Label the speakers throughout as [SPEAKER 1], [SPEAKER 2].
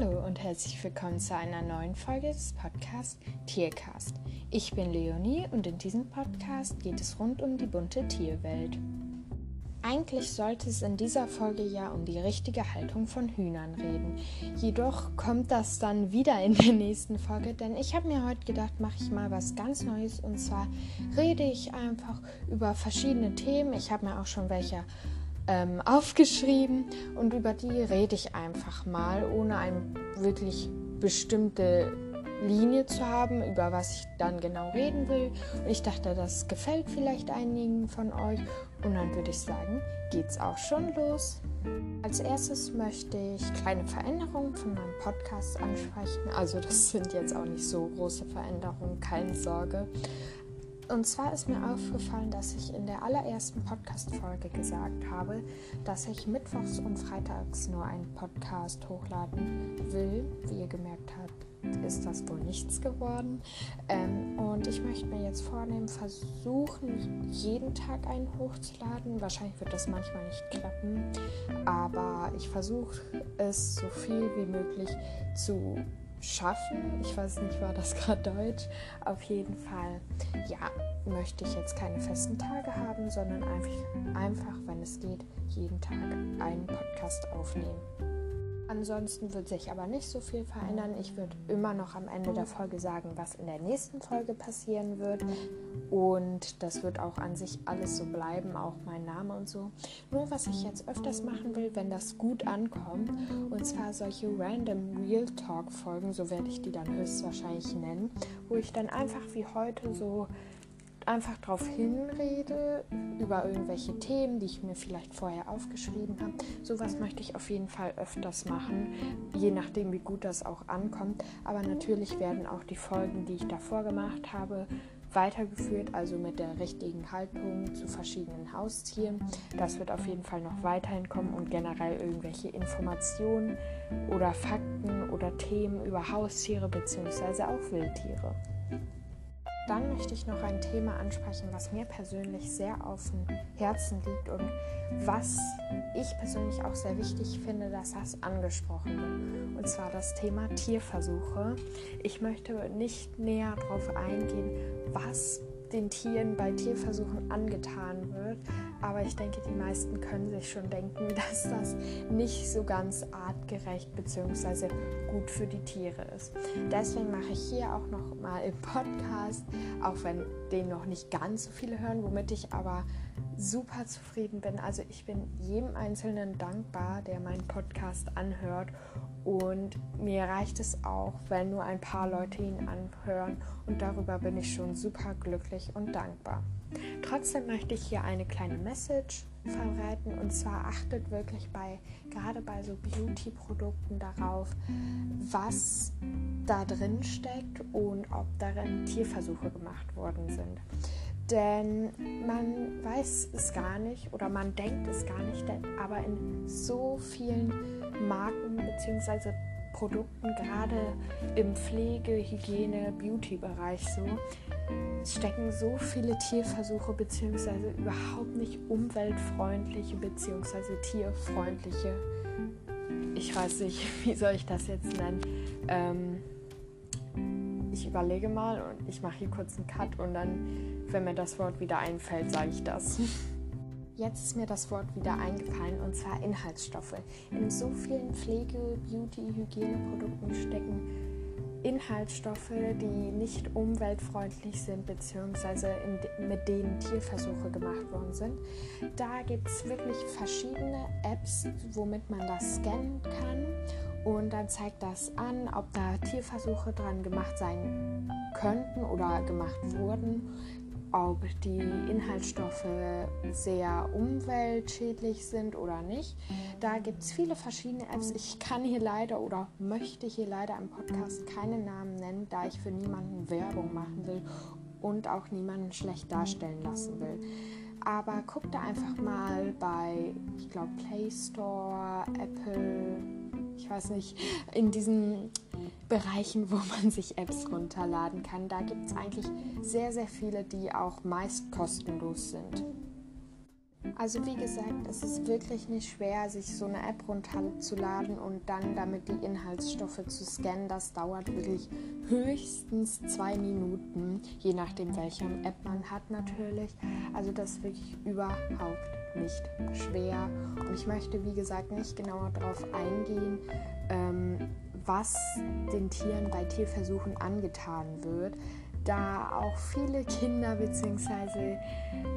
[SPEAKER 1] Hallo und herzlich willkommen zu einer neuen Folge des Podcasts Tiercast. Ich bin Leonie und in diesem Podcast geht es rund um die bunte Tierwelt. Eigentlich sollte es in dieser Folge ja um die richtige Haltung von Hühnern reden. Jedoch kommt das dann wieder in der nächsten Folge, denn ich habe mir heute gedacht, mache ich mal was ganz Neues und zwar rede ich einfach über verschiedene Themen. Ich habe mir auch schon welche ähm, aufgeschrieben und über die rede ich einfach mal, ohne eine wirklich bestimmte Linie zu haben, über was ich dann genau reden will. Und ich dachte, das gefällt vielleicht einigen von euch. Und dann würde ich sagen, geht's auch schon los. Als erstes möchte ich kleine Veränderungen von meinem Podcast ansprechen. Also das sind jetzt auch nicht so große Veränderungen, keine Sorge. Und zwar ist mir aufgefallen, dass ich in der allerersten Podcast-Folge gesagt habe, dass ich mittwochs und freitags nur einen Podcast hochladen will. Wie ihr gemerkt habt, ist das wohl nichts geworden. Ähm, und ich möchte mir jetzt vornehmen, versuchen, jeden Tag einen hochzuladen. Wahrscheinlich wird das manchmal nicht klappen, aber ich versuche es so viel wie möglich zu schaffen. Ich weiß nicht, war das gerade Deutsch. Auf jeden Fall, ja, möchte ich jetzt keine festen Tage haben, sondern einfach, einfach, wenn es geht, jeden Tag einen Podcast aufnehmen. Ansonsten wird sich aber nicht so viel verändern. Ich würde immer noch am Ende der Folge sagen, was in der nächsten Folge passieren wird. Und das wird auch an sich alles so bleiben, auch mein Name und so. Nur was ich jetzt öfters machen will, wenn das gut ankommt, und zwar solche random Real Talk Folgen, so werde ich die dann höchstwahrscheinlich nennen, wo ich dann einfach wie heute so einfach darauf hinrede, über irgendwelche Themen, die ich mir vielleicht vorher aufgeschrieben habe. Sowas möchte ich auf jeden Fall öfters machen, je nachdem, wie gut das auch ankommt. Aber natürlich werden auch die Folgen, die ich davor gemacht habe, weitergeführt, also mit der richtigen Haltung zu verschiedenen Haustieren. Das wird auf jeden Fall noch weiterhin kommen und generell irgendwelche Informationen oder Fakten oder Themen über Haustiere bzw. auch Wildtiere. Dann möchte ich noch ein Thema ansprechen, was mir persönlich sehr auf dem Herzen liegt und was ich persönlich auch sehr wichtig finde, dass das angesprochen wird. Und zwar das Thema Tierversuche. Ich möchte nicht näher darauf eingehen, was den Tieren bei Tierversuchen angetan wird. Aber ich denke, die meisten können sich schon denken, dass das nicht so ganz artgerecht bzw. gut für die Tiere ist. Deswegen mache ich hier auch noch mal im Podcast, auch wenn den noch nicht ganz so viele hören, womit ich aber super zufrieden bin. Also ich bin jedem Einzelnen dankbar, der meinen Podcast anhört und mir reicht es auch, wenn nur ein paar Leute ihn anhören und darüber bin ich schon super glücklich und dankbar. Trotzdem möchte ich hier eine kleine Message verbreiten und zwar achtet wirklich bei gerade bei so Beauty-Produkten darauf, was da drin steckt und ob darin Tierversuche gemacht worden sind. Denn man weiß es gar nicht oder man denkt es gar nicht, aber in so vielen Marken bzw. Produkten, gerade im Pflege-, Hygiene-, Beauty-Bereich so, stecken so viele Tierversuche bzw. überhaupt nicht umweltfreundliche bzw. tierfreundliche, ich weiß nicht, wie soll ich das jetzt nennen, ähm, ich überlege mal und ich mache hier kurz einen Cut und dann, wenn mir das Wort wieder einfällt, sage ich das. Jetzt ist mir das Wort wieder eingefallen und zwar Inhaltsstoffe. In so vielen Pflege-, Beauty-, Hygieneprodukten stecken Inhaltsstoffe, die nicht umweltfreundlich sind, beziehungsweise mit denen Tierversuche gemacht worden sind. Da gibt es wirklich verschiedene Apps, womit man das scannen kann und dann zeigt das an, ob da Tierversuche dran gemacht sein könnten oder gemacht wurden ob die Inhaltsstoffe sehr umweltschädlich sind oder nicht. Da gibt es viele verschiedene Apps. Ich kann hier leider oder möchte hier leider im Podcast keine Namen nennen, da ich für niemanden Werbung machen will und auch niemanden schlecht darstellen lassen will. Aber guck da einfach mal bei, ich glaube, Play Store, Apple, ich weiß nicht, in diesen Bereichen, wo man sich Apps runterladen kann. Da gibt es eigentlich sehr, sehr viele, die auch meist kostenlos sind. Also wie gesagt, es ist wirklich nicht schwer, sich so eine App runterzuladen und dann damit die Inhaltsstoffe zu scannen. Das dauert wirklich höchstens zwei Minuten, je nachdem welche App man hat natürlich. Also das ist wirklich überhaupt nicht schwer. Und ich möchte, wie gesagt, nicht genauer darauf eingehen, ähm, was den Tieren bei Tierversuchen angetan wird da auch viele Kinder bzw.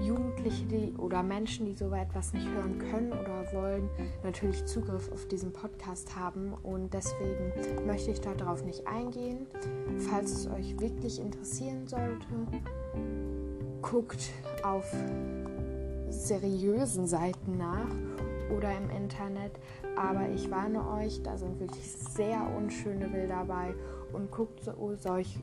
[SPEAKER 1] Jugendliche die, oder Menschen, die so etwas nicht hören können oder wollen, natürlich Zugriff auf diesen Podcast haben. Und deswegen möchte ich darauf nicht eingehen. Falls es euch wirklich interessieren sollte, guckt auf seriösen Seiten nach oder im Internet. Aber ich warne euch, da sind wirklich sehr unschöne Bilder dabei und guckt so, solch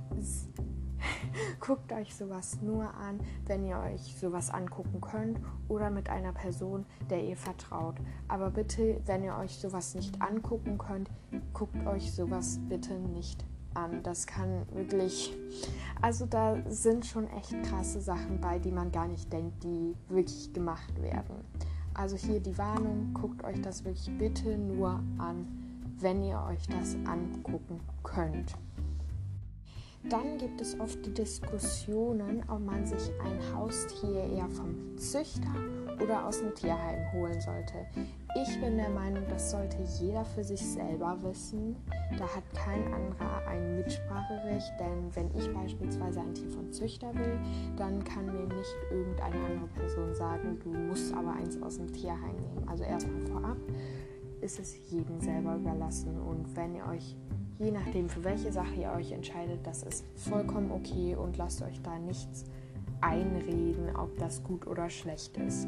[SPEAKER 1] Guckt euch sowas nur an, wenn ihr euch sowas angucken könnt oder mit einer Person, der ihr vertraut. Aber bitte, wenn ihr euch sowas nicht angucken könnt, guckt euch sowas bitte nicht an. Das kann wirklich, also da sind schon echt krasse Sachen bei, die man gar nicht denkt, die wirklich gemacht werden. Also hier die Warnung, guckt euch das wirklich bitte nur an, wenn ihr euch das angucken könnt. Dann gibt es oft die Diskussionen, ob man sich ein Haustier eher vom Züchter oder aus dem Tierheim holen sollte. Ich bin der Meinung, das sollte jeder für sich selber wissen. Da hat kein anderer ein Mitspracherecht, denn wenn ich beispielsweise ein Tier vom Züchter will, dann kann mir nicht irgendeine andere Person sagen, du musst aber eins aus dem Tierheim nehmen. Also erstmal vorab ist es jedem selber überlassen und wenn ihr euch je nachdem, für welche Sache ihr euch entscheidet, das ist vollkommen okay und lasst euch da nichts einreden, ob das gut oder schlecht ist.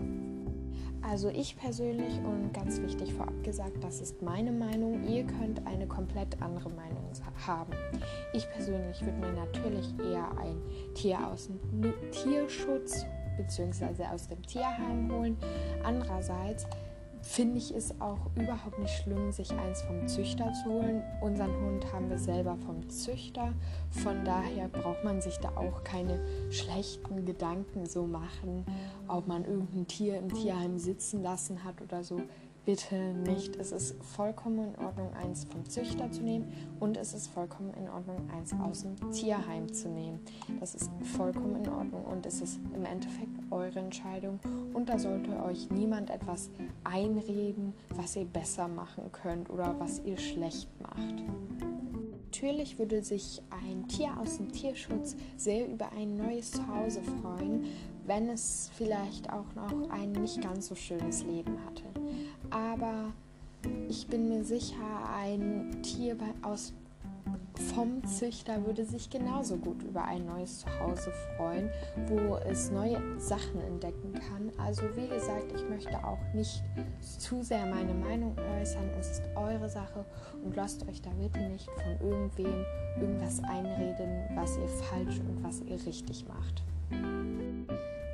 [SPEAKER 1] Also ich persönlich und ganz wichtig vorab gesagt, das ist meine Meinung. Ihr könnt eine komplett andere Meinung haben. Ich persönlich würde mir natürlich eher ein Tier aus dem Tierschutz bzw. aus dem Tierheim holen. Andererseits finde ich es auch überhaupt nicht schlimm, sich eins vom Züchter zu holen. Unseren Hund haben wir selber vom Züchter. Von daher braucht man sich da auch keine schlechten Gedanken so machen, ob man irgendein Tier im Tierheim sitzen lassen hat oder so bitte nicht. Es ist vollkommen in Ordnung, eins vom Züchter zu nehmen und es ist vollkommen in Ordnung, eins aus dem Tierheim zu nehmen. Das ist vollkommen in Ordnung und es ist im Endeffekt eure Entscheidung und da sollte euch niemand etwas einreden, was ihr besser machen könnt oder was ihr schlecht macht. Natürlich würde sich ein Tier aus dem Tierschutz sehr über ein neues Zuhause freuen, wenn es vielleicht auch noch ein nicht ganz so schönes Leben hatte aber ich bin mir sicher, ein Tier aus vom Züchter würde sich genauso gut über ein neues Zuhause freuen, wo es neue Sachen entdecken kann. Also wie gesagt, ich möchte auch nicht zu sehr meine Meinung äußern. Es ist eure Sache und lasst euch da bitte nicht von irgendwem irgendwas einreden, was ihr falsch und was ihr richtig macht.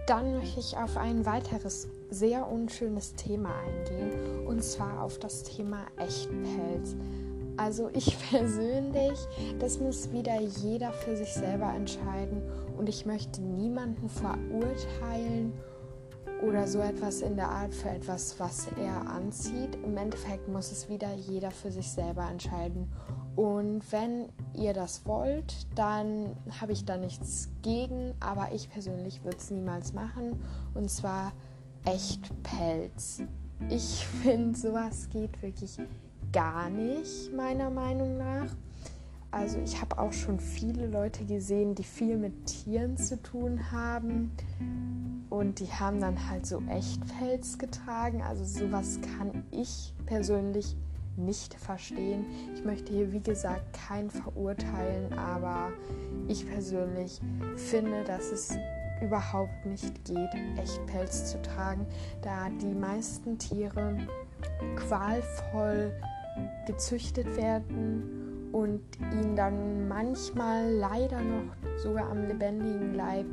[SPEAKER 1] Dann möchte ich auf ein weiteres sehr unschönes Thema eingehen und zwar auf das Thema Echtpelz. Also ich persönlich, das muss wieder jeder für sich selber entscheiden und ich möchte niemanden verurteilen oder so etwas in der Art für etwas, was er anzieht. Im Endeffekt muss es wieder jeder für sich selber entscheiden. Und wenn ihr das wollt, dann habe ich da nichts gegen, aber ich persönlich würde es niemals machen. Und zwar echt Pelz. Ich finde, sowas geht wirklich gar nicht, meiner Meinung nach. Also ich habe auch schon viele Leute gesehen, die viel mit Tieren zu tun haben. Und die haben dann halt so Echtpelz getragen. Also sowas kann ich persönlich nicht verstehen. Ich möchte hier, wie gesagt, keinen verurteilen, aber ich persönlich finde, dass es überhaupt nicht geht, Echtpelz zu tragen, da die meisten Tiere qualvoll gezüchtet werden und ihnen dann manchmal leider noch sogar am lebendigen Leib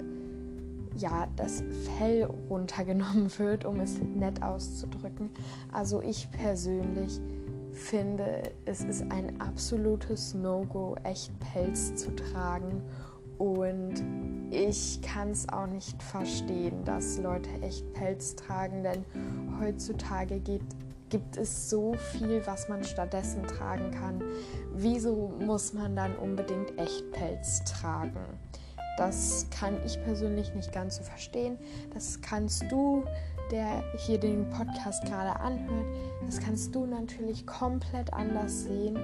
[SPEAKER 1] ja, das Fell runtergenommen wird, um es nett auszudrücken. Also ich persönlich finde, es ist ein absolutes No-Go, echt Pelz zu tragen Und ich kann es auch nicht verstehen, dass Leute echt Pelz tragen, denn heutzutage geht, gibt es so viel, was man stattdessen tragen kann. Wieso muss man dann unbedingt echt Pelz tragen? Das kann ich persönlich nicht ganz so verstehen. Das kannst du, der hier den Podcast gerade anhört, das kannst du natürlich komplett anders sehen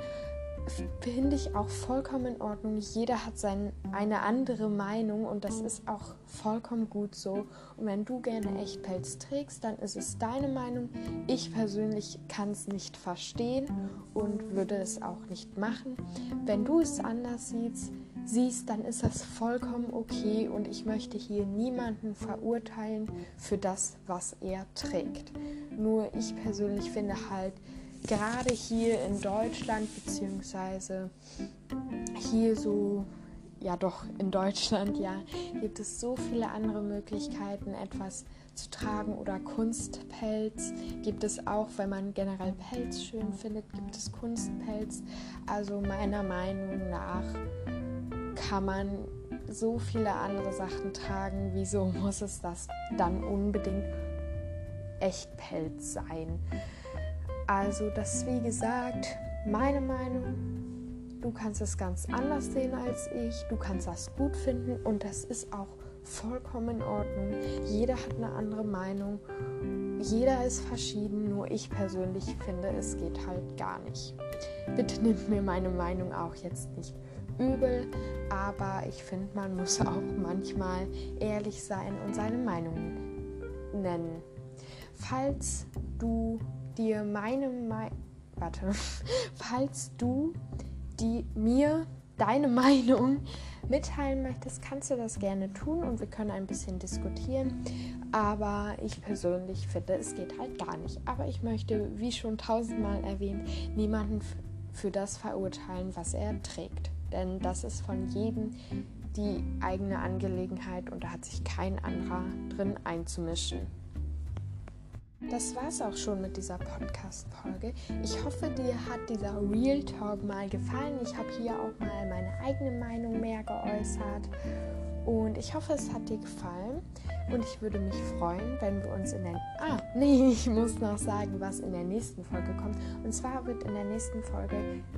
[SPEAKER 1] finde ich auch vollkommen in Ordnung. Jeder hat sein, eine andere Meinung und das ist auch vollkommen gut so. Und wenn du gerne Echtpelz trägst, dann ist es deine Meinung. Ich persönlich kann es nicht verstehen und würde es auch nicht machen. Wenn du es anders siehst, siehst, dann ist das vollkommen okay und ich möchte hier niemanden verurteilen für das, was er trägt. Nur ich persönlich finde halt, gerade hier in Deutschland, beziehungsweise hier so, ja doch in Deutschland, ja, gibt es so viele andere Möglichkeiten, etwas zu tragen oder Kunstpelz gibt es auch, wenn man generell Pelz schön findet, gibt es Kunstpelz. Also meiner Meinung nach kann man so viele andere Sachen tragen. Wieso muss es das dann unbedingt Echtpelz sein? Also das ist wie gesagt meine Meinung. Du kannst es ganz anders sehen als ich. Du kannst das gut finden und das ist auch vollkommen in Ordnung. Jeder hat eine andere Meinung. Jeder ist verschieden, nur ich persönlich finde, es geht halt gar nicht. Bitte nimmt mir meine Meinung auch jetzt nicht übel, aber ich finde, man muss auch manchmal ehrlich sein und seine Meinung nennen. Falls du dir meine Meinung, warte, falls du die mir deine Meinung mitteilen möchtest, kannst du das gerne tun und wir können ein bisschen diskutieren. Aber ich persönlich finde, es geht halt gar nicht. Aber ich möchte, wie schon tausendmal erwähnt, niemanden für das verurteilen, was er trägt. Denn das ist von jedem die eigene Angelegenheit und da hat sich kein anderer drin einzumischen. Das war's auch schon mit dieser Podcast-Folge. Ich hoffe, dir hat dieser Real Talk mal gefallen. Ich habe hier auch mal meine eigene Meinung mehr geäußert. Und ich hoffe, es hat dir gefallen. Und ich würde mich freuen, wenn wir uns in der. Ah, nee, ich muss noch sagen, was in der nächsten Folge kommt. Und zwar wird in der nächsten Folge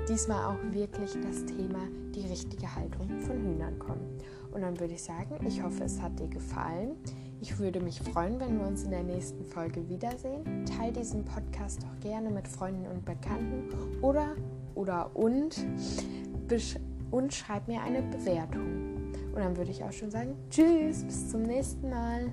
[SPEAKER 1] diesmal auch wirklich das Thema die richtige Haltung von Hühnern kommen. Und dann würde ich sagen, ich hoffe, es hat dir gefallen. Ich würde mich freuen, wenn wir uns in der nächsten Folge wiedersehen. Teil diesen Podcast doch gerne mit Freunden und Bekannten oder oder und und schreib mir eine Bewertung. Und dann würde ich auch schon sagen, tschüss, bis zum nächsten Mal.